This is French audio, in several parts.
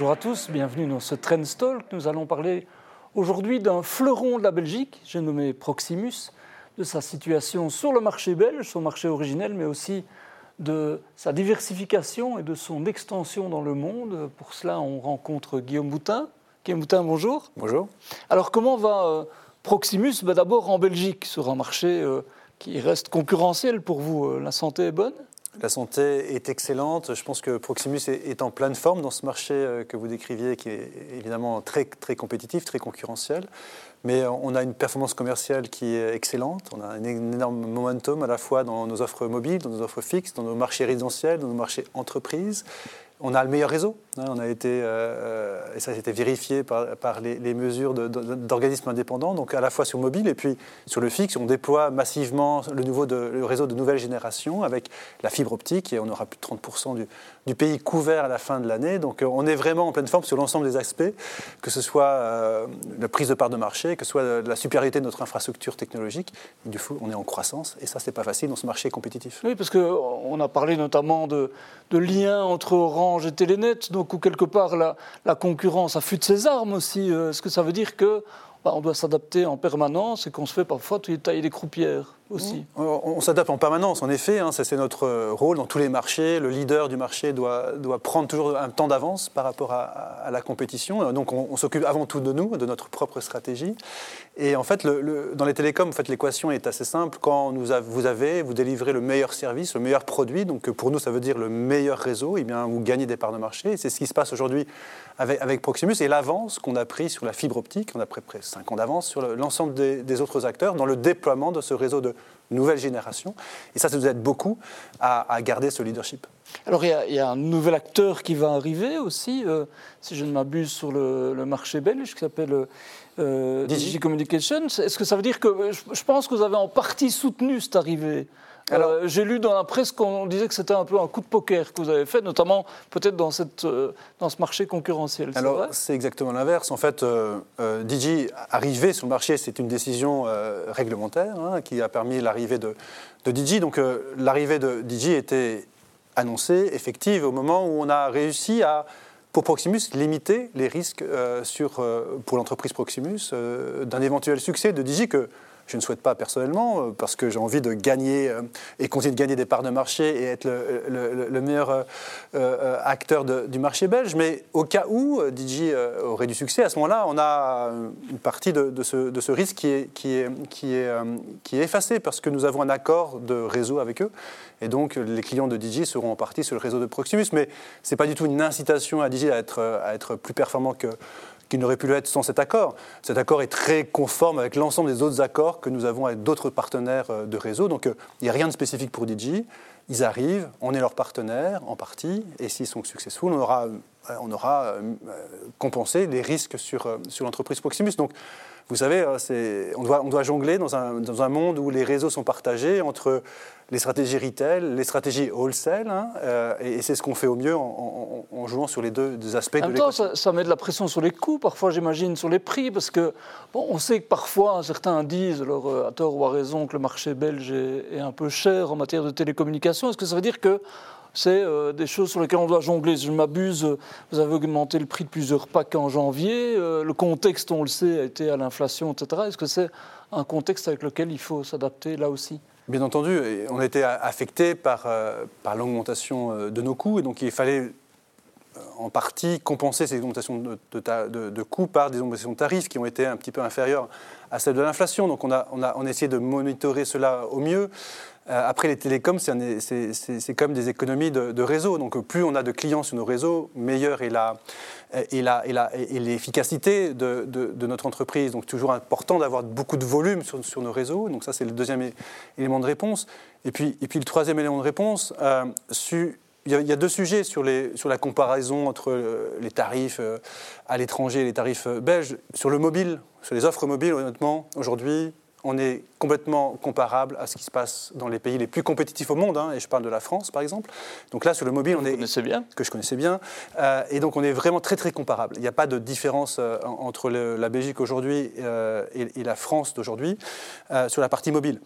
Bonjour à tous, bienvenue dans ce Trend Talk. Nous allons parler aujourd'hui d'un fleuron de la Belgique, j'ai nommé Proximus, de sa situation sur le marché belge, son marché originel, mais aussi de sa diversification et de son extension dans le monde. Pour cela, on rencontre Guillaume Boutin. Guillaume Boutin, bonjour. Bonjour. Alors, comment va euh, Proximus? Ben, D'abord en Belgique, sur un marché euh, qui reste concurrentiel pour vous. Euh, la santé est bonne? La santé est excellente. Je pense que Proximus est en pleine forme dans ce marché euh, que vous décriviez, qui est évidemment très, très compétitif, très concurrentiel. Mais on a une performance commerciale qui est excellente. On a un énorme momentum à la fois dans nos offres mobiles, dans nos offres fixes, dans nos marchés résidentiels, dans nos marchés entreprises. On a le meilleur réseau. Hein. On a été, euh, euh, et ça a été vérifié par, les, mesures d'organismes indépendants, donc à la fois sur mobile et puis sur le fixe. On déploie massivement le, réseau de nouvelle génération avec la fibre optique et on aura plus de 30% du, du, pays couvert à la fin de l'année. Donc euh, on est vraiment en pleine forme sur l'ensemble des aspects, que ce soit la prise de part de marché, que ce soit la supériorité de notre infrastructure technologique. Du coup, on est en croissance et ça, c'est pas facile dans ce marché compétitif. Oui, parce qu'on a parlé notamment de, de liens entre Orange et Télénet, donc où quelque part la, la concurrence affûte ses armes aussi. Euh, est-ce que ça veut dire que bah, on doit s'adapter en permanence et qu'on se fait parfois tailler des croupières? Aussi. On, s'adapte en permanence, en effet, hein, c'est notre euh, rôle dans tous les marchés. Le leader du marché doit, doit prendre toujours un temps d'avance par rapport à, la compétition. Euh, donc on, s'occupe avant tout de nous, de notre propre stratégie. Et en fait, dans les télécoms, en fait, l'équation est assez simple. Quand vous avez, vous délivrez le meilleur service, le meilleur produit, donc pour nous ça veut dire le meilleur réseau, et eh bien vous gagnez des parts de marché. C'est ce qui se passe aujourd'hui avec, Proximus et l'avance qu'on a pris sur la fibre optique. On a pris près 5 ans d'avance sur l'ensemble des, autres acteurs dans le déploiement de ce réseau de nouvelle génération. Et ça, ça nous aide beaucoup à, garder ce leadership. Alors, il y, a, un nouvel acteur qui va arriver aussi, euh, si je ne m'abuse, sur le, marché belge, qui s'appelle euh, Digi Communications. Est-ce que ça veut dire que je pense que vous avez en partie soutenu cette arrivée alors, euh, j'ai lu dans la presse qu'on disait que c'était un peu un coup de poker que vous avez fait, notamment peut-être dans, cette, euh, dans ce marché concurrentiel. Alors, c'est exactement l'inverse. En fait, euh, Digi, arrivé sur le marché, c'est une décision réglementaire hein, qui a permis l'arrivée de, de Digi. Donc, l'arrivée de Digi était annoncée, effective, au moment où on a réussi à pour Proximus, limiter les risques sur, pour l'entreprise Proximus d'un éventuel succès de Digi que je ne souhaite pas personnellement, euh, parce que j'ai envie de gagner euh, et continuer de gagner des parts de marché et être le, meilleur euh, acteur du marché belge. Mais au cas où Digi aurait du succès, à ce moment-là, on a une partie de, ce, risque qui est, effacée parce que nous avons un accord de réseau avec eux. Et donc, les clients de Digi seront en partie sur le réseau de Proximus. Mais ce n'est pas du tout une incitation à être, à être plus performant que, qui n'aurait pu l'être sans cet accord. Cet accord est très conforme avec l'ensemble des autres accords que nous avons avec d'autres partenaires euh, de réseau. Donc euh, il n'y a rien de spécifique pour Digi. Ils arrivent, on est leur partenaire en partie, et s'ils sont successful, on aura, euh, on aura compensé les risques sur, sur l'entreprise Proximus. Donc vous savez, hein, on doit, on doit jongler dans un, dans un, monde où les réseaux sont partagés entre les stratégies retail, les stratégies wholesale, hein, euh, et, c'est ce qu'on fait au mieux en, jouant sur les deux, aspects en même temps, ça, met de la pression sur les coûts, parfois j'imagine, sur les prix, parce que bon, on sait que parfois certains disent, alors, euh, à tort ou à raison, que le marché belge est, est un peu cher en matière de télécommunications. Est-ce que ça veut dire que c'est euh, des choses sur lesquelles on doit jongler? Si je m'abuse, vous avez augmenté le prix de plusieurs packs en janvier. Euh, le contexte, on le sait, a été à l'inflation, etc. Est-ce que c'est un contexte avec lequel il faut s'adapter là aussi? Bien entendu, on a été affecté par, euh, par l'augmentation de nos coûts et donc il fallait en partie compenser ces augmentations de, de, coûts par des augmentations de tarifs qui ont été un petit peu inférieures à celles de l'inflation. Donc on a, on a, on a essayé de monitorer cela au mieux. Euh, après, les télécoms, c'est comme des économies de, réseau. Donc, plus on a de clients sur nos réseaux, meilleure est l'efficacité de, de, notre entreprise. Donc, toujours important d'avoir beaucoup de volume sur, sur, nos réseaux. Donc, ça, c'est le deuxième élément de réponse. Et puis, et puis le troisième élément de réponse, euh, il y, a deux sujets sur, les, sur la comparaison entre euh, les tarifs à l'étranger et les tarifs belges. Sur le mobile, sur les offres mobiles, honnêtement, aujourd'hui, on est complètement comparable à ce qui se passe dans les pays les plus compétitifs au monde, hein, et je parle de la France par exemple. Donc là, sur le mobile, on est bien. que je connaissais bien, euh, et donc on est vraiment très très comparable. Il n'y a pas de différence euh, entre la Belgique aujourd'hui euh, et, la France d'aujourd'hui sur la partie mobile.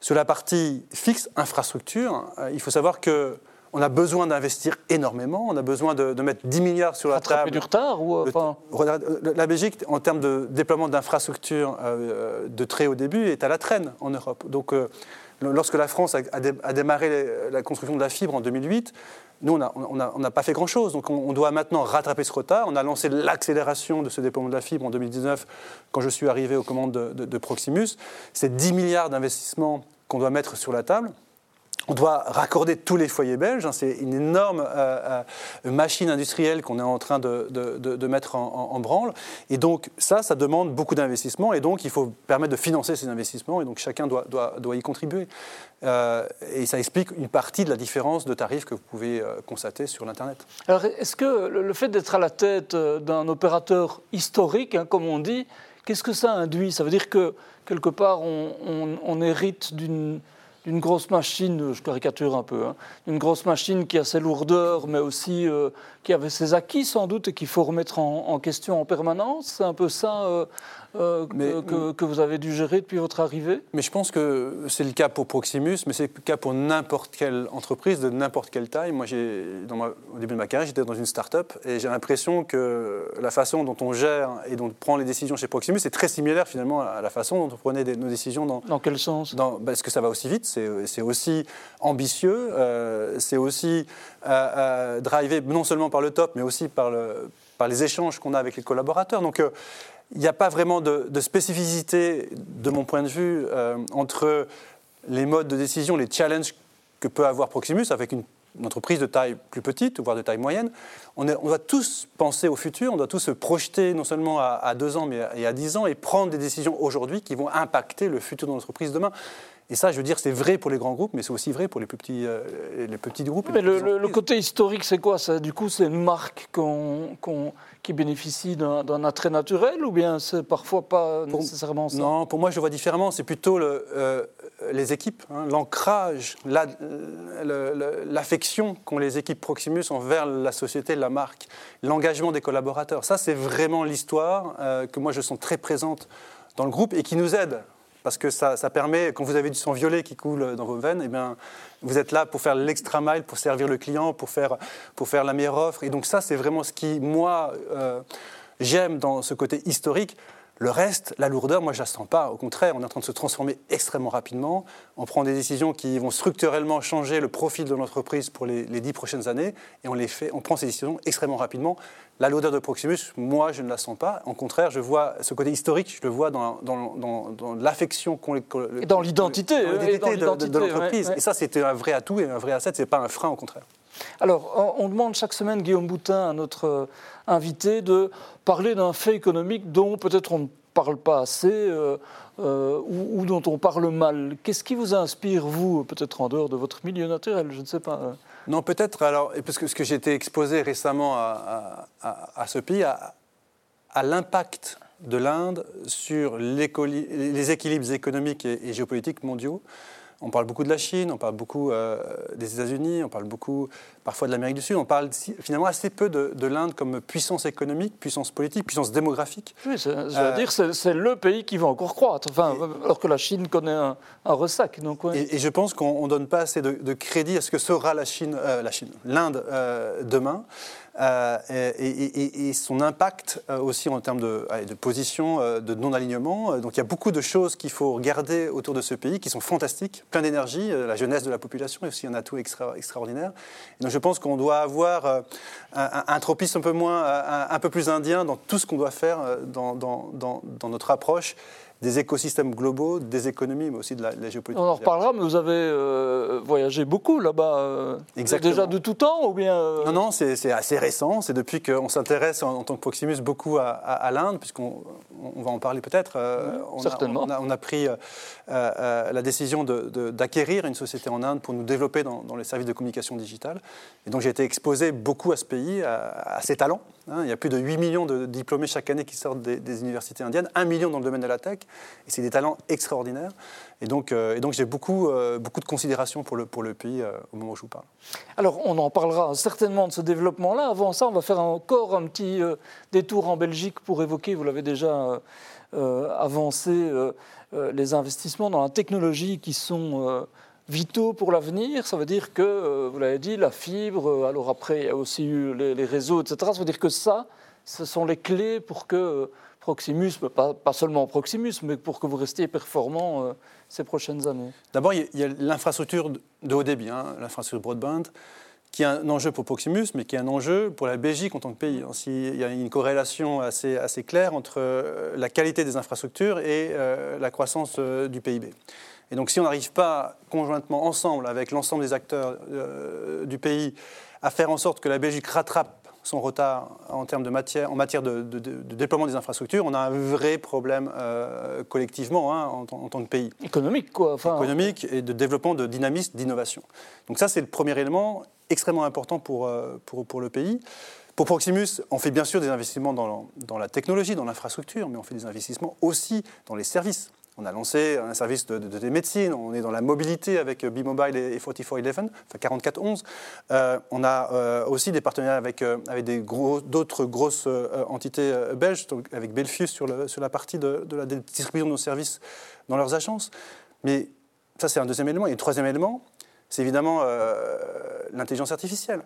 Sur la partie fixe, infrastructure, il faut savoir que on a besoin d'investir énormément, on a besoin de, mettre 10 milliards sur la table. du retard ou enfin... La Belgique, en termes de déploiement d'infrastructures de très haut début, est à la traîne en Europe. Donc, lorsque la France a, démarré la construction de la fibre en 2008, nous, on n'a pas fait grand-chose. Donc, on, doit maintenant rattraper ce retard. On a lancé l'accélération de ce déploiement de la fibre en 2019, quand je suis arrivé aux commandes de, de Proximus. C'est 10 milliards d'investissements qu'on doit mettre sur la table. On doit raccorder tous les foyers belges. Hein. C'est une énorme euh, euh, machine industrielle qu'on est en train de, mettre en, branle. Et donc ça, ça demande beaucoup d'investissements. Et donc il faut permettre de financer ces investissements. Et donc chacun doit, y contribuer. Euh, et ça explique une partie de la différence de tarifs que vous pouvez constater sur l'Internet. Alors est-ce que le fait d'être à la tête d'un opérateur historique, hein, comme on dit, qu'est-ce que ça induit? Ça veut dire que quelque part on hérite d'une d'une grosse machine, je caricature un peu, hein, une grosse machine qui a ses lourdeurs, mais aussi euh, qui avait ses acquis sans doute et qu'il faut remettre en, question en permanence. C'est un peu ça euh, euh, que, vous avez dû gérer depuis votre arrivée Mais je pense que c'est le cas pour Proximus, mais c'est le cas pour n'importe quelle entreprise de n'importe quelle taille. Moi, au début de ma carrière, j'étais dans une start-up et j'ai l'impression que la façon dont on gère et dont on prend les décisions chez Proximus est très similaire finalement à la façon dont on prenait nos décisions dans. Dans quel sens? dans, Parce que ça va aussi vite, c'est aussi ambitieux, euh, c'est aussi euh, euh, drivé non seulement par le top, mais aussi par, le, par les échanges qu'on a avec les collaborateurs. Donc, il n'y a pas vraiment de, spécificité, de mon point de vue, euh, entre les modes de décision, les challenges que peut avoir Proximus avec une, entreprise de taille plus petite, voire de taille moyenne. On, doit tous penser au futur, on doit tous se projeter non seulement à, deux ans, mais à, à dix ans, et prendre des décisions aujourd'hui qui vont impacter le futur de l'entreprise demain. Et ça, je veux dire, c'est vrai pour les grands groupes, mais c'est aussi vrai pour les plus petits, euh, les petits groupes. Mais le, côté historique, c'est quoi? Ça Du coup, c'est une marque qui bénéficie d'un attrait naturel ou bien c'est parfois pas nécessairement ça? Non, pour moi, je vois différemment. C'est plutôt le, euh, les équipes, hein, l'ancrage, l'affection qu'ont les équipes Proximus envers la société, la marque, l'engagement des collaborateurs. Ça, c'est vraiment l'histoire euh, que moi, je sens très présente dans le groupe et qui nous aide parce que ça, permet, quand vous avez du sang violet qui coule dans vos veines, eh bien, vous êtes là pour faire l'extra mile, pour servir le client, pour faire, pour faire la meilleure offre. Et donc ça, c'est vraiment ce qui, moi, euh, j'aime dans ce côté historique. Le reste, la lourdeur, moi, je ne la sens pas. Au contraire, on est en train de se transformer extrêmement rapidement. On prend des décisions qui vont structurellement changer le profil de l'entreprise pour les, dix prochaines années. Et on, les fait, on prend ces décisions extrêmement rapidement. La lourdeur de Proximus, moi, je ne la sens pas. Au contraire, je vois ce côté historique, je le vois dans, dans, l'affection qu'on Et dans l'identité de, l'entreprise. Et ça, c'était un vrai atout et un vrai asset. Ce n'est pas un frein, au contraire. Alors, on demande chaque semaine, Guillaume Boutin, à notre euh, invité, de parler d'un fait économique dont peut-être on ne parle pas assez euh, euh, ou, dont on parle mal. Qu'est-ce qui vous inspire, vous, peut-être en dehors de votre milieu naturel Je ne sais pas. Non, peut-être, alors, parce que, que j'ai été exposé récemment à, ce pays, à, l'impact de l'Inde sur les équilibres économiques et géopolitiques mondiaux. On parle beaucoup de la Chine, on parle beaucoup euh, des États-Unis, on parle beaucoup parfois de l'Amérique du Sud. On parle finalement assez peu de, l'Inde comme puissance économique, puissance politique, puissance démographique. Oui, je veux euh, dire, c'est le pays qui va encore croître, enfin, alors que la Chine connaît un, ressac. Donc, et, je pense qu'on ne donne pas assez de, crédit à ce que sera la Chine, euh, la Chine, l'Inde demain. Euh, et, son impact euh, aussi en termes de, de position, euh, de non-alignement. Donc il y a beaucoup de choses qu'il faut regarder autour de ce pays qui sont fantastiques, plein d'énergie. La jeunesse de la population est aussi un atout extraordinaire. donc je pense qu'on doit avoir un, tropisme un peu, moins, un, peu plus indien dans tout ce qu'on doit faire dans, dans notre approche des écosystèmes globaux, des économies, mais aussi de la, géopolitique. On en reparlera, mais vous avez euh, voyagé beaucoup là-bas. Euh, Exactement. Déjà de tout temps ou bien euh, Non, non, c'est assez récent. C'est depuis qu'on s'intéresse en, tant que Proximus beaucoup à, l'Inde, puisqu'on on va en parler peut-être. certainement. on, a, pris la décision d'acquérir une société en Inde pour nous développer dans, les services de communication digitale. Et donc j'ai été exposé beaucoup à ce pays, à, ses talents. Hein. Il y a plus de 8 millions de diplômés chaque année qui sortent des, universités indiennes, 1 million dans le domaine de la tech. Et c'est des talents extraordinaires. Et donc, euh, j'ai beaucoup, euh, beaucoup de considération pour le, pour le pays euh, au moment où je vous parle. Alors, on en parlera certainement de ce développement-là. Avant ça, on va faire encore un petit détour en Belgique pour évoquer, vous l'avez déjà avancé, les investissements dans la technologie qui sont vitaux pour l'avenir. Ça veut dire que, vous l'avez dit, la fibre, alors après, il y a aussi eu les, réseaux, etc. Ça veut dire que ça, ce sont les clés pour que Proximus, pas, seulement Proximus, mais pour que vous restiez performant ces prochaines années D'abord, il y a l'infrastructure de haut débit, hein, l'infrastructure broadband qui est un enjeu pour Proximus, mais qui est un enjeu pour la Belgique en tant que pays. Il y a une corrélation assez, claire entre euh, la qualité des infrastructures et euh, la croissance euh, du PIB. Et donc si on n'arrive pas conjointement, ensemble, avec l'ensemble des acteurs du pays, à faire en sorte que la Belgique rattrape son retard en, termes de matière, en matière de, déploiement des infrastructures, on a un vrai problème collectivement hein, en, en, tant que pays. Économique, quoi. Enfin... Économique et de développement de dynamisme, d'innovation. Donc ça, c'est le premier élément extrêmement important pour, euh, pour, pour, le pays. Pour Proximus, on fait bien sûr des investissements dans, dans la technologie, dans l'infrastructure, mais on fait des investissements aussi dans les services. On a lancé un service de, de, médecine, on est dans la mobilité avec B-Mobile et 4411, enfin 4411. Euh, on a euh, aussi des partenariats avec, avec d'autres grosses entités belges, avec Belfius sur, la partie de, de, la distribution de nos services dans leurs agences. Mais ça, c'est un deuxième élément. Et le troisième élément, c'est évidemment euh, l'intelligence artificielle.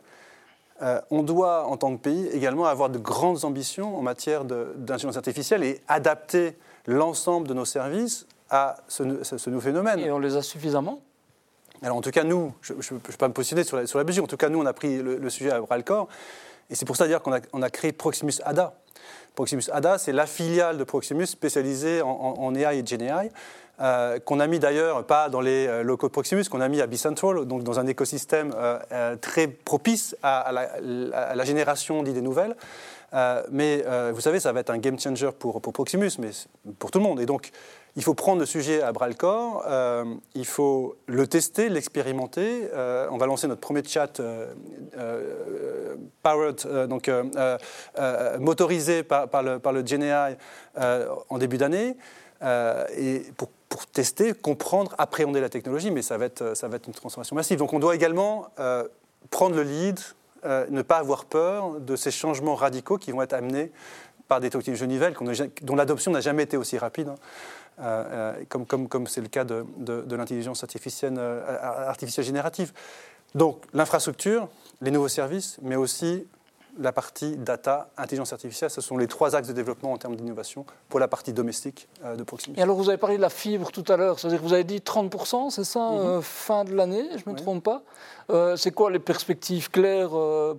Euh, on doit, en tant que pays, également avoir de grandes ambitions en matière d'intelligence artificielle et adapter l'ensemble de nos services à ce, nouveau phénomène. Et on les a suffisamment alors en tout cas, nous, je ne peux pas me positionner sur la, sur la Belgique, en tout cas, nous, on a pris le, sujet à bras le corps. Et c'est pour ça dire qu'on a, on a, créé Proximus ADA. Proximus ADA, c'est la filiale de Proximus spécialisée en, en AI et GenAI. Euh, qu'on a mis d'ailleurs pas dans les euh, locaux de Proximus, qu'on a mis à Bicentral, donc dans un écosystème euh, très propice à, la, génération d'idées nouvelles. Mais vous savez, ça va être un game changer pour, Proximus, mais pour tout le monde. Et donc, il faut prendre le sujet à bras le corps, il faut le tester, l'expérimenter. on va lancer notre premier chat powered, donc motorisé par, le, par le GNI en début d'année. et pour tester, comprendre, appréhender la technologie, mais ça va être, une transformation massive. Donc on doit également euh, prendre le lead, euh, ne pas avoir peur de ces changements radicaux qui vont être amenés par des technologies nouvelles dont l'adoption n'a jamais été aussi rapide, hein. euh, comme c'est le cas de, de, l'intelligence artificielle, artificielle générative. Donc l'infrastructure, les nouveaux services, mais aussi la partie data, intelligence artificielle, ce sont les trois axes de développement en termes d'innovation pour la partie domestique euh, de Proximus. Et alors vous avez parlé de la fibre tout à l'heure, c'est-à-dire que vous avez dit 30%, c'est ça, mhm. euh, fin de l'année, je ne me trompe pas. Euh, c'est quoi les perspectives claires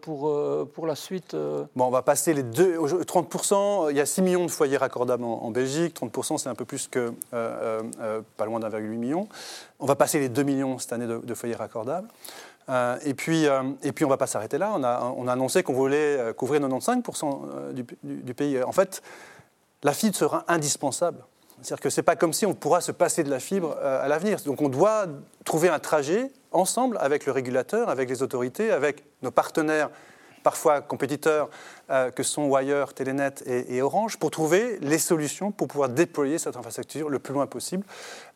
pour, pour la suite bon, On va passer les deux, 30%, il y a 6 millions de foyers raccordables en, Belgique, 30% c'est un peu plus que pas loin d'1,8 million. On va passer les 2 millions cette année de, de foyers raccordables. Euh, et, puis, euh, et puis, on ne va pas s'arrêter là. On a, on a annoncé qu'on voulait euh, couvrir 95% du, du, pays. En fait, la fibre sera indispensable. C'est-à-dire que ce n'est pas comme si on pourra se passer de la fibre à l'avenir. Donc on doit trouver un trajet ensemble avec le régulateur, avec les autorités, avec nos partenaires parfois compétiteurs euh, que sont Wire, Telenet et, Orange, pour trouver les solutions pour pouvoir déployer cette infrastructure le plus loin possible,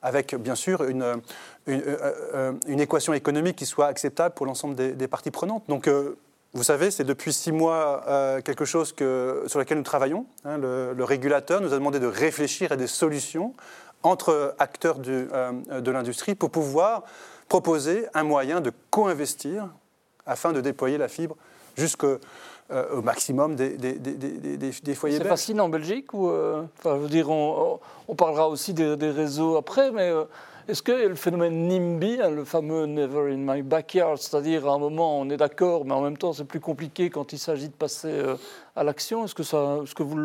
avec bien sûr une, une, euh, équation économique qui soit acceptable pour l'ensemble des, parties prenantes. Donc, euh, vous savez, c'est depuis six mois quelque chose sur lequel nous travaillons. Hein. le, régulateur nous a demandé de réfléchir à des solutions entre acteurs de l'industrie pour pouvoir proposer un moyen de co-investir afin de déployer la fibre jusqu'au euh, maximum des, des, des, des foyers C'est facile en Belgique ou, euh, enfin, je veux dire, on, on, parlera aussi des, réseaux après, mais euh, est-ce que le phénomène NIMBY, hein, le fameux Never in my backyard, c'est-à-dire à un moment on est d'accord, mais en même temps c'est plus compliqué quand il s'agit de passer euh, à l'action, est-ce que, ça, est-ce que vous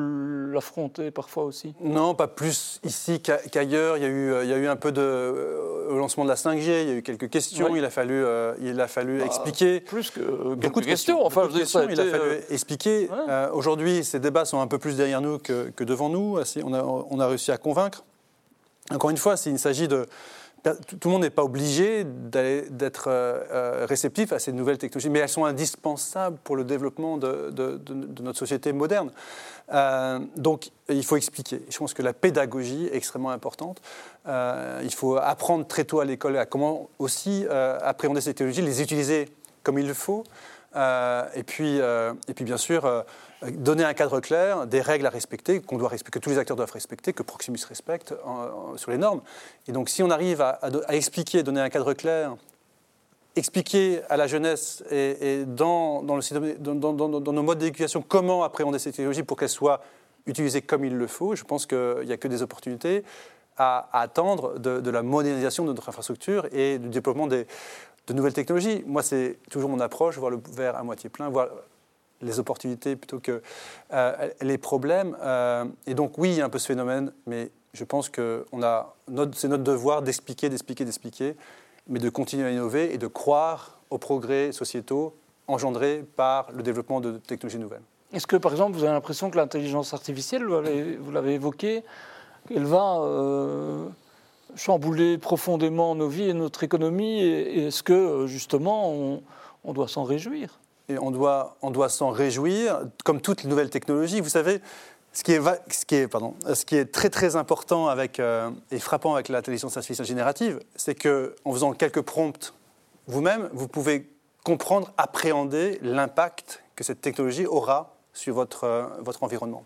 l'affrontez parfois aussi? Non, pas plus ici qu'ailleurs. Il y, a eu, il y a eu un peu de euh, au lancement de la 5G, il y a eu quelques questions, il a fallu, euh, il a fallu bah, expliquer. Plus que beaucoup de questions. Enfin, questions, il a fallu expliquer. aujourd'hui, ces débats sont un peu plus derrière nous que, que devant nous. On a, on a réussi à convaincre. Encore une fois, s'il s'agit de... Tout le monde n'est pas obligé d'être euh, euh, réceptif à ces nouvelles technologies, mais elles sont indispensables pour le développement de, notre société moderne. Euh, donc, il faut expliquer. Je pense que la pédagogie est extrêmement importante. il faut apprendre très tôt à l'école à comment aussi appréhender ces technologies, les utiliser comme il le faut. Euh, et, puis, euh, et puis, bien sûr, euh, donner un cadre clair, des règles à respecter, qu'on doit que tous les acteurs doivent respecter, que Proximus respecte sur les normes. Et donc, si on arrive à, expliquer, donner un cadre clair, expliquer à la jeunesse et, dans, dans, nos modes d'éducation comment appréhender ces technologies pour qu'elles soient utilisées comme il le faut, je pense qu'il n'y a que des opportunités à, attendre de, la modernisation de notre infrastructure et du développement des, de nouvelles technologies. Moi, c'est toujours mon approche, voir le verre à moitié plein, voir les opportunités plutôt que euh, les problèmes. Euh, et donc, oui, il y a un peu ce phénomène, mais je pense que c'est notre devoir d'expliquer, d'expliquer, d'expliquer, mais de continuer à innover et de croire aux progrès sociétaux engendrés par le développement de technologies nouvelles. Est-ce que, par exemple, vous avez l'impression que l'intelligence artificielle, vous l'avez évoqué, elle va euh, chambouler profondément nos vies et notre économie Et, est-ce que, justement, on, doit s'en réjouir? Et on doit, on doit s'en réjouir, comme toutes les nouvelles technologies. Vous savez, ce qui est, ce qui est, pardon, ce qui est très très important avec, euh, et frappant avec l'intelligence artificielle générative, c'est qu'en faisant quelques prompts vous-même, vous pouvez comprendre, appréhender l'impact que cette technologie aura sur votre, euh, votre environnement.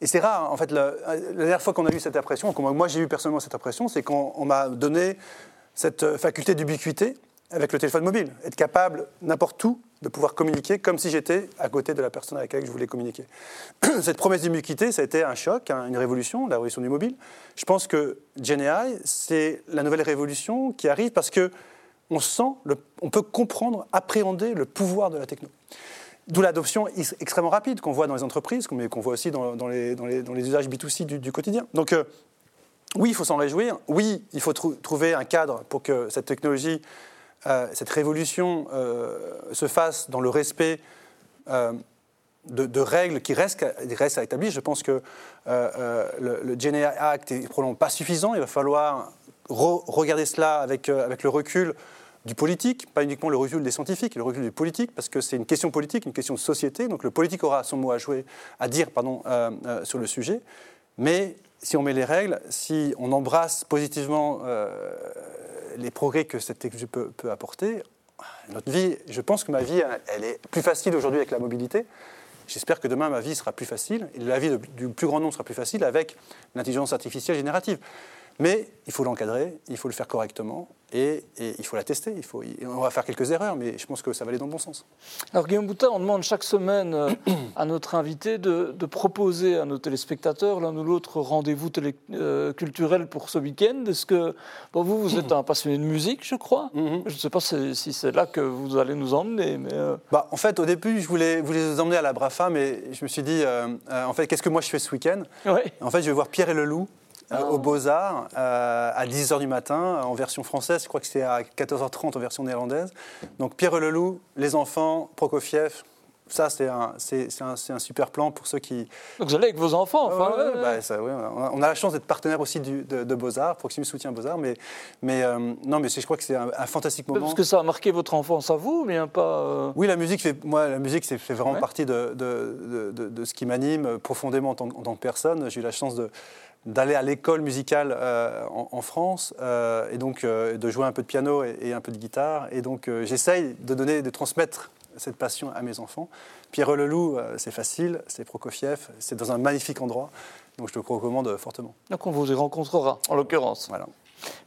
Et c'est rare, en fait, la, dernière fois qu'on a eu cette impression, moi j'ai eu personnellement cette impression, c'est qu'on m'a donné cette faculté d'ubiquité avec le téléphone mobile, être capable n'importe où de pouvoir communiquer comme si j'étais à côté de la personne avec laquelle je voulais communiquer. Cette promesse d'ubiquité, ça a été un choc, hein, une révolution, la révolution du mobile. Je pense que GenAI, c'est la nouvelle révolution qui arrive parce que on sent, on peut comprendre, appréhender le pouvoir de la techno. D'où l'adoption extrêmement rapide qu'on voit dans les entreprises, mais qu'on voit aussi dans, les, usages B2C du, quotidien. Donc, euh, oui, il faut s'en réjouir. Oui, il faut trouver un cadre pour que cette technologie, euh, cette révolution euh, se fasse dans le respect de, règles qui restent, à établir. Je pense que le, le Act n'est probablement pas suffisant. Il va falloir regarder cela avec le recul du politique, pas uniquement le recul des scientifiques, le recul du politique, parce que c'est une question politique, une question de société. Donc le politique aura son mot à jouer, à dire pardon, euh, euh, sur le sujet. Mais si on met les règles, si on embrasse positivement euh, les progrès que cette technologie peut, apporter, notre vie, je pense que ma vie, elle est plus facile aujourd'hui avec la mobilité. J'espère que demain, ma vie sera plus facile la vie du plus grand nombre sera plus facile avec l'intelligence artificielle générative. Mais il faut l'encadrer, il faut le faire correctement et, il faut la tester. Il faut, on va faire quelques erreurs, mais je pense que ça va aller dans le bon sens. Alors Guillaume Boutin, on demande chaque semaine euh, à notre invité de, proposer à nos téléspectateurs l'un ou l'autre rendez-vous euh, culturel pour ce week-end. Est-ce que vous, vous êtes un passionné de musique, je crois mhm. Je ne sais pas si, c'est là que vous allez nous emmener. Mais euh, bah, en fait, au début, je voulais, vous emmener à la Brafa, mais je me suis dit, en fait, qu'est-ce que moi je fais ce week-end? En fait, je vais voir Pierre et le Loup. Euh, au Beaux-Arts euh, à 10h du matin en version française. Je crois que c'est à 14h30 en version néerlandaise. Donc Pierre Leloup, les enfants, Prokofiev. Ça, c'est un, un, un, super plan pour ceux qui. Donc vous allez avec vos enfants, enfin. Bah, ça, on, a, la chance d'être partenaire aussi du, de, Beaux-Arts, Proximus soutient Beaux-Arts, mais, mais euh, non, mais je crois que c'est un, fantastique moment. Parce que ça a marqué votre enfance à vous, mais pas. Oui, la musique, fait, moi, la musique, c'est fait vraiment partie de, de, de, ce qui m'anime profondément en tant, en tant que personne. J'ai eu la chance de d'aller à l'école musicale euh, en, France euh, et donc euh, de jouer un peu de piano et, un peu de guitare. Et donc j'essaye de donner, de transmettre cette passion à mes enfants. Pierre Leloup, c'est facile, c'est Prokofiev, c'est dans un magnifique endroit, donc je te le recommande fortement. Donc on vous y rencontrera, en l'occurrence. Voilà.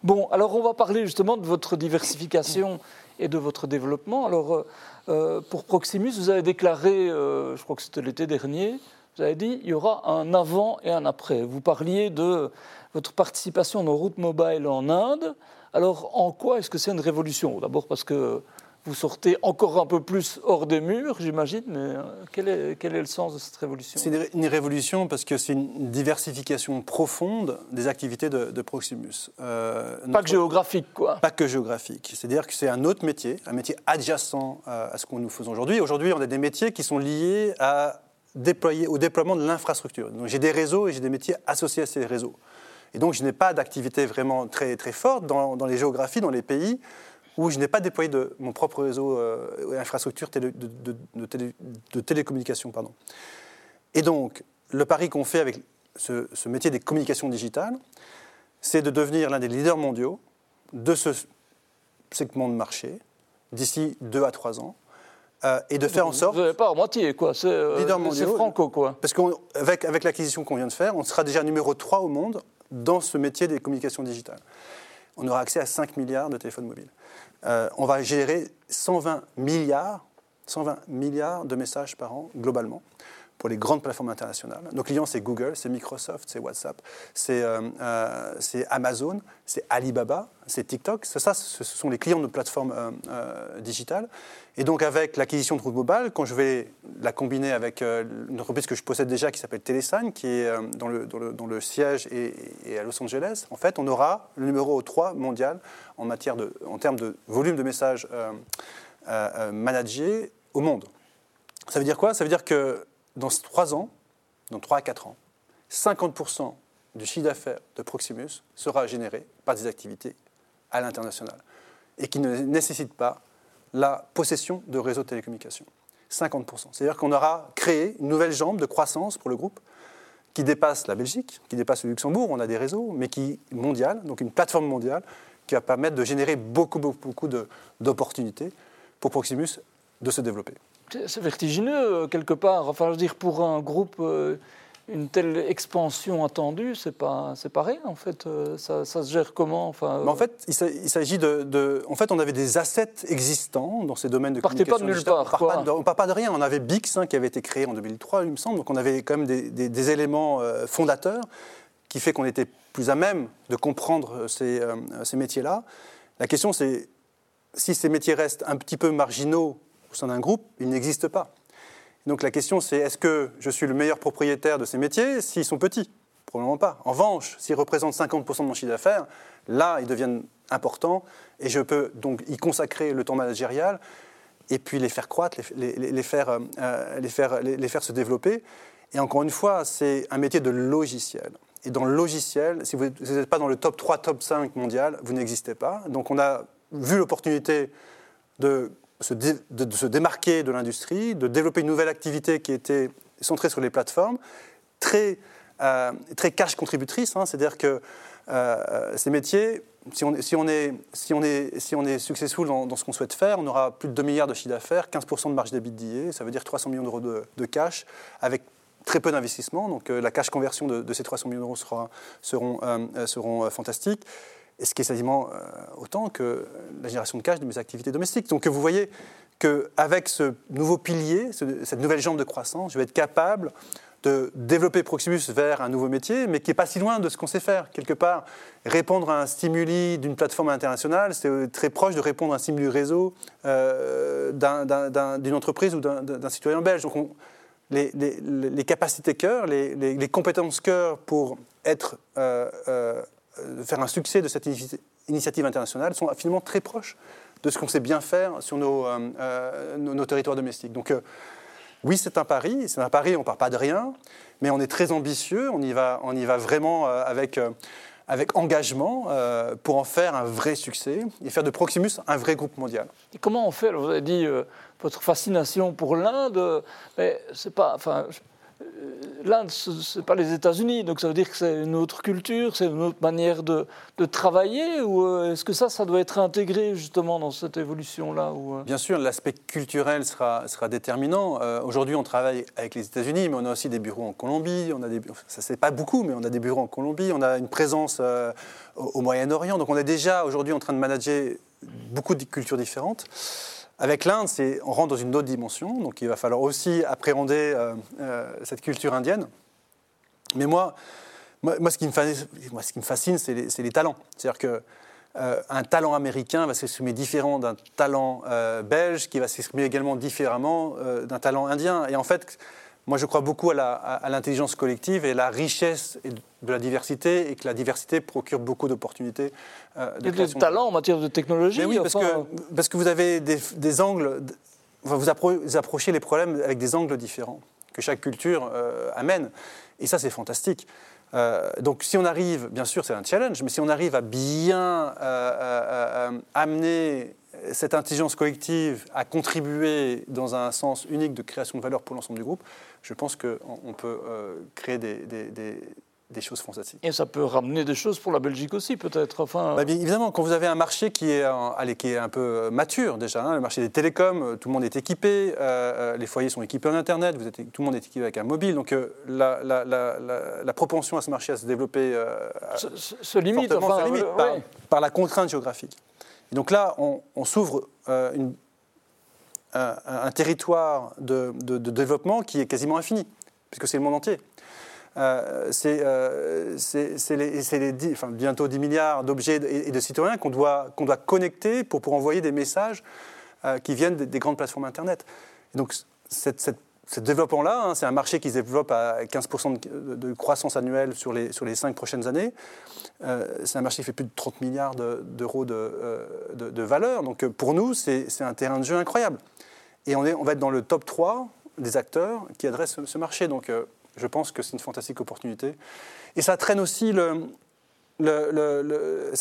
Bon, alors on va parler justement de votre diversification et de votre développement. Alors pour Proximus, vous avez déclaré, je crois que c'était l'été dernier, vous avez dit il y aura un avant et un après. Vous parliez de votre participation dans Route Mobile en Inde. Alors, en quoi est-ce que c'est une révolution? D'abord parce que vous sortez encore un peu plus hors des murs, j'imagine, mais euh, quel est, quel est, le sens de cette révolution? C'est une révolution parce que c'est une diversification profonde des activités de, Proximus. Euh, pas que géographique, quoi. Pas que géographique. C'est-à-dire que c'est un autre métier, un métier adjacent à, à ce que nous faisons aujourd'hui. Aujourd'hui, on a des métiers qui sont liés à au déploiement de l'infrastructure. Donc j'ai des réseaux et j'ai des métiers associés à ces réseaux. Et donc je n'ai pas d'activité vraiment très, très forte dans, les géographies, dans les pays où je n'ai pas déployé de mon propre réseau euh, infrastructure de, télécommunications. Et donc le pari qu'on fait avec ce métier des communications digitales, c'est de devenir l'un des leaders mondiaux de ce segment de marché d'ici deux à trois ans euh, et de faire en sorte. Vous n'avez pas à moitié, quoi. C'est euh, franco, quoi. Parce qu'avec avec, l'acquisition qu'on vient de faire, on sera déjà numéro 3 au monde dans ce métier des communications digitales. On aura accès à 5 milliards de téléphones mobiles. Euh, on va gérer 120 milliards, 120 milliards de messages par an globalement pour les grandes plateformes internationales. Nos clients, c'est Google, c'est Microsoft, c'est WhatsApp, c'est euh, euh, Amazon, c'est Alibaba, c'est TikTok. Ça, ce sont les clients de plateformes euh, digitales. Et donc, avec l'acquisition de Route Mobile, quand je vais la combiner avec une entreprise que je possède déjà qui s'appelle Telesign, qui est dans le, dans, le, siège et, à Los Angeles, en fait, on aura le numéro 3 mondial en, matière de, en termes de volume de messages managés au monde. Ça veut dire quoi? Ça veut dire que dans 3 ans, dans 3 à 4 ans, 50% du chiffre d'affaires de Proximus sera généré par des activités à l'international et qui ne nécessitent pas la possession de réseaux de télécommunications. 50%. C'est-à-dire qu'on aura créé une nouvelle jambe de croissance pour le groupe qui dépasse la Belgique, qui dépasse le Luxembourg, on a des réseaux, mais qui est mondiale, donc une plateforme mondiale qui va permettre de générer beaucoup, beaucoup, beaucoup d'opportunités pour Proximus de se développer c'est vertigineux euh, quelque part. Enfin, je veux dire, pour un groupe, euh, une telle expansion attendue, c'est pas, c'est pas rien en fait. Euh, ça, se gère comment enfin, En fait, il s'agit de, En fait, on avait des assets existants dans ces domaines de Partez communication. pas de nulle part. On ne part pas de rien. On avait Bix hein, qui avait été créé en 2003, il me semble. Donc, on avait quand même des, éléments fondateurs qui fait qu'on était plus à même de comprendre ces, ces métiers-là. La question, c'est si ces métiers restent un petit peu marginaux au sein d'un groupe, il n'existe pas. Donc la question c'est est-ce que je suis le meilleur propriétaire de ces métiers s'ils sont petits? Probablement pas. En revanche, s'ils représentent 50% de mon chiffre d'affaires, là, ils deviennent importants et je peux donc y consacrer le temps managérial et puis les faire croître, les, faire, euh, les, faire, les, faire se développer. Et encore une fois, c'est un métier de logiciel. Et dans le logiciel, si vous n'êtes pas dans le top 3, top 5 mondial, vous n'existez pas. Donc on a vu l'opportunité de de, se démarquer de l'industrie, de développer une nouvelle activité qui était centrée sur les plateformes, très, euh, très cash contributrice, hein. c'est-à-dire que euh, ces métiers, si on, si, on est, si, on est, si on est successful dans, ce qu'on souhaite faire, on aura plus de 2 milliards de chiffre d'affaires, 15% de marge d'EBITDA, ça veut dire 300 millions d'euros de, cash, avec très peu d'investissement. Donc euh, la cash conversion de, ces 300 millions d'euros sera, seront, seront fantastiques et ce qui est quasiment euh, autant que la génération de cash de mes activités domestiques. Donc vous voyez qu'avec ce nouveau pilier, cette nouvelle jambe de croissance, je vais être capable de développer Proximus vers un nouveau métier, mais qui n'est pas si loin de ce qu'on sait faire. Quelque part, répondre à un stimuli d'une plateforme internationale, c'est très proche de répondre à un stimuli réseau euh, d'une entreprise ou d'un citoyen belge. Donc les, capacités cœur, les, compétences cœur pour être euh, euh, faire un succès de cette initiative internationale sont finalement très proches de ce qu'on sait bien faire sur nos, euh, euh, territoires domestiques. Donc oui, c'est un pari, c'est un pari, on ne part pas de rien, mais on est très ambitieux, on y va, on y va vraiment avec, avec engagement pour en faire un vrai succès et faire de Proximus un vrai groupe mondial. Et comment on fait? Vous avez dit votre fascination pour l'Inde, mais c'est pas, enfin, euh, l'Inde, ce n'est pas les États-Unis, donc ça veut dire que c'est une autre culture, c'est une autre manière de, travailler, ou euh, est-ce que ça, ça doit être intégré justement dans cette évolution-là euh? Bien sûr, l'aspect culturel sera, sera déterminant. Aujourd'hui, on travaille avec les États-Unis, mais on a aussi des bureaux en Colombie, on a des, ça c'est pas beaucoup, mais on a des bureaux en Colombie, on a une présence au Moyen-Orient, donc on est déjà aujourd'hui en train de manager beaucoup de cultures différentes. Avec l'Inde, on rentre dans une autre dimension, donc il va falloir aussi appréhender euh, euh, cette culture indienne. Mais moi, moi, ce, qui me fascine, ce qui me fascine, c'est les, talents. C'est-à-dire qu'un euh, talent américain va s'exprimer différent d'un talent belge, qui va s'exprimer également différemment d'un talent indien. Et en fait, moi, je crois beaucoup à l'intelligence collective et la richesse de la diversité et que la diversité procure beaucoup d'opportunités. Euh, de, de talent en matière de technologie. oui, parce, que, parce que vous avez des, angles, vous, approchez les problèmes avec des angles différents que chaque culture euh, amène. Et ça, c'est fantastique. Euh, donc si on arrive, bien sûr c'est un challenge, mais si on arrive à bien amener cette intelligence collective à contribuer dans un sens unique de création de valeur pour l'ensemble du groupe, je pense qu'on peut euh, créer des, des choses fantastiques. Et ça peut ramener des choses pour la Belgique aussi, peut-être. Enfin... Bah, bien évidemment, quand vous avez un marché qui est, en- allez, qui est un peu euh, mature déjà, hein, le marché des télécoms, euh, tout le monde est équipé, euh, euh, les foyers sont équipés en Internet, vous êtes, tout le monde est équipé avec un mobile, donc euh, la, la- la- la- la propension à ce marché à se développer euh, se, limite, fortement enfin, se limite euh, par, ouais. par la contrainte géographique. Et donc là, on, s'ouvre euh, un, territoire de, développement qui est quasiment infini, puisque c'est le monde entier. Euh, c'est euh, bientôt 10 milliards d'objets et, de citoyens qu'on doit, connecter pour, pour envoyer des messages qui viennent des, des grandes plateformes Internet. Et donc, cette- ce développement-là, hein, c'est un marché qui se développe à 15% de, croissance annuelle sur les, sur les 5 prochaines années. Euh, c'est un marché qui fait plus de 30 milliards de- d'euros de, euh, de- de valeur. Donc, euh, pour nous, c'est un terrain de jeu incroyable. Et on, est, on va être dans le top 3 des acteurs qui adressent ce, marché. Donc, je pense que c'est une fantastique opportunité. Et ça traîne aussi le. Le- le-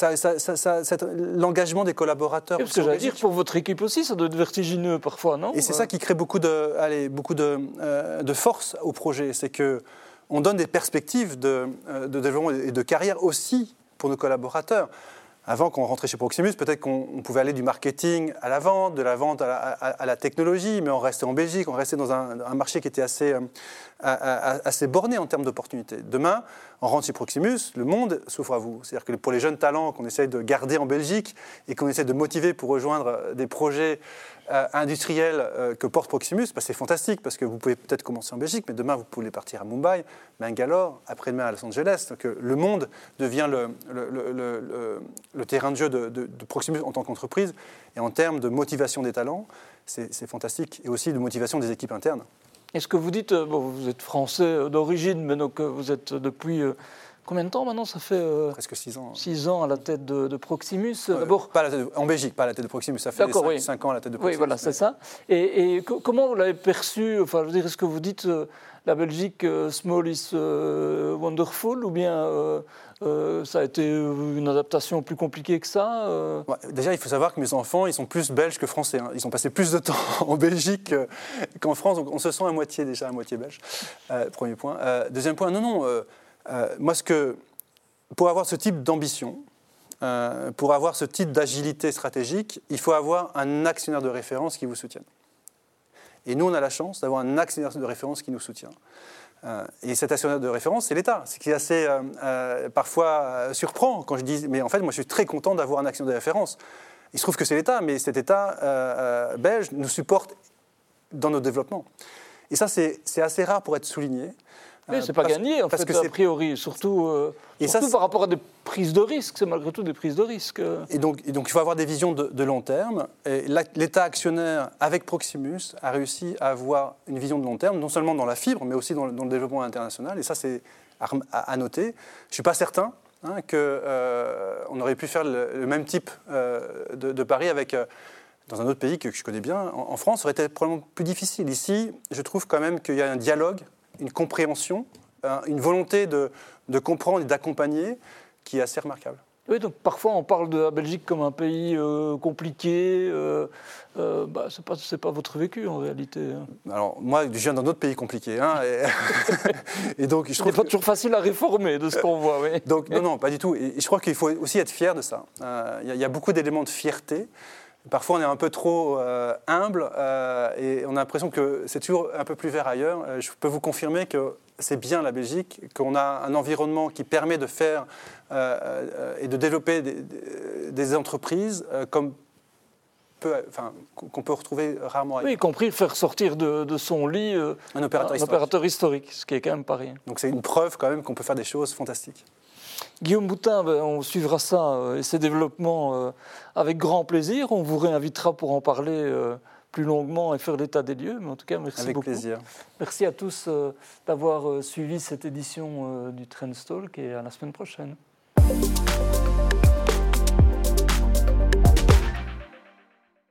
L'engagement des collaborateurs. Parce que j'allais dire, pour votre équipe aussi, ça doit être vertigineux parfois, non? Et c'est ça qui crée beaucoup de, allez, beaucoup de, euh, de force au projet. C'est que on donne des perspectives de, euh, de développement et de carrière aussi pour nos collaborateurs. Avant qu'on rentrait chez Proximus, peut-être qu'on on pouvait aller du marketing à la vente, de la vente à la, technologie, mais on restait en Belgique, on restait dans un, marché qui était assez, euh, assez borné en termes d'opportunités. Demain, on rentre chez Proximus, le monde s'ouvre à vous. C'est-à-dire que pour les jeunes talents qu'on essaye de garder en Belgique et qu'on essaie de motiver pour rejoindre des projets euh, industriels euh, que porte Proximus, bah, c'est fantastique parce que vous pouvez peut-être commencer en Belgique, mais demain vous pouvez partir à Mumbai, Bangalore, après-demain à Los Angeles. Donc euh, le monde devient le, terrain de jeu de, de- Proximus en tant qu'entreprise. Et en termes de motivation des talents, c'est fantastique. Et aussi de motivation des équipes internes. Est-ce que vous dites, bon, vous êtes français d'origine, mais donc vous êtes depuis combien de temps maintenant Ça fait euh, Presque six ans. six ans à la tête de, de Proximus. Euh, D'abord, pas à la tête de- en Belgique, pas à la tête de Proximus. Ça fait D'accord, cinq, oui. cinq ans à la tête de oui, Proximus. voilà, c'est ça. Et, et co- comment vous l'avez perçu Enfin, je veux dire, est-ce que vous dites euh, la Belgique, euh, small is wonderful, ou bien ça a été une adaptation plus compliquée que ça Ouais, déjà, il faut savoir que mes enfants, ils sont plus belges que français. hein. Ils ont passé plus de temps en Belgique qu'en France, donc on se sent à moitié déjà à moitié belge. Premier point. Deuxième point, non, non. Euh, moi, ce que pour avoir ce type d'ambition, euh, pour avoir ce type d'agilité stratégique, il faut avoir un actionnaire de référence qui vous soutienne. Et nous, on a la chance d'avoir un actionnaire de référence qui nous soutient. Euh, et cet actionnaire de référence, c'est l'État. Ce qui est assez parfois surprend quand je dis, mais en fait, moi, je suis très content d'avoir un actionnaire de référence. Il se trouve que c'est l'État, mais cet État belge nous supporte dans nos développements. Et ça, c'est assez rare pour être souligné. Oui, Euh, c'est pas parce- gagné, en parce fait, que a priori. Surtout, euh, Et surtout par rapport à des prises de risques. C'est malgré tout des prises de risques. euh. Et donc, et donc, il faut avoir des visions de, de long terme. L'État actionnaire, avec Proximus, a réussi à avoir une vision de long terme, non seulement dans la fibre, mais aussi dans le, dans le développement international. Et ça, c'est à, noter. Je ne suis pas certain hein, qu'on aurait pu faire le, le même type euh, de, de pari avec, euh, dans un autre pays que je connais bien. En, en France, ça aurait été probablement plus difficile. Ici, je trouve quand même qu'il y a un dialogue, une compréhension, un- une volonté de, de comprendre et d'accompagner qui est assez remarquable. Oui, donc parfois on parle de la Belgique comme un pays euh, compliqué. Euh, euh, bah, pas c'est pas votre vécu en réalité. hein. Alors, moi, je viens d'un autre pays compliqué. hein, et, et donc, je trouve. pas que- toujours facile à réformer de ce qu'on voit. Oui. donc, non, non, pas du tout. Et je crois qu'il faut aussi être fier de ça. Euh, Il y, a- il y a beaucoup d'éléments de fierté. Parfois, on est un peu trop euh, humble euh, et on a l'impression que c'est toujours un peu plus vert ailleurs. Euh, je peux vous confirmer que c'est bien la Belgique, qu'on a un environnement qui permet de faire euh, et de développer des, entreprises comme enfin, qu'on peut retrouver rarement ailleurs. Oui, y compris faire sortir de, de son lit euh, Un opérateur un historique. opérateur historique, ce qui est quand même pas rien. Donc c'est une preuve quand même qu'on peut faire des choses fantastiques. Guillaume Boutin, ben, on suivra ça euh, et ses développements euh, avec grand plaisir. On vous réinvitera pour en parler euh, plus longuement et faire l'état des lieux. Mais en tout cas, merci Avec beaucoup. plaisir. Merci à tous d'avoir suivi cette édition du Trendstalk et à la semaine prochaine.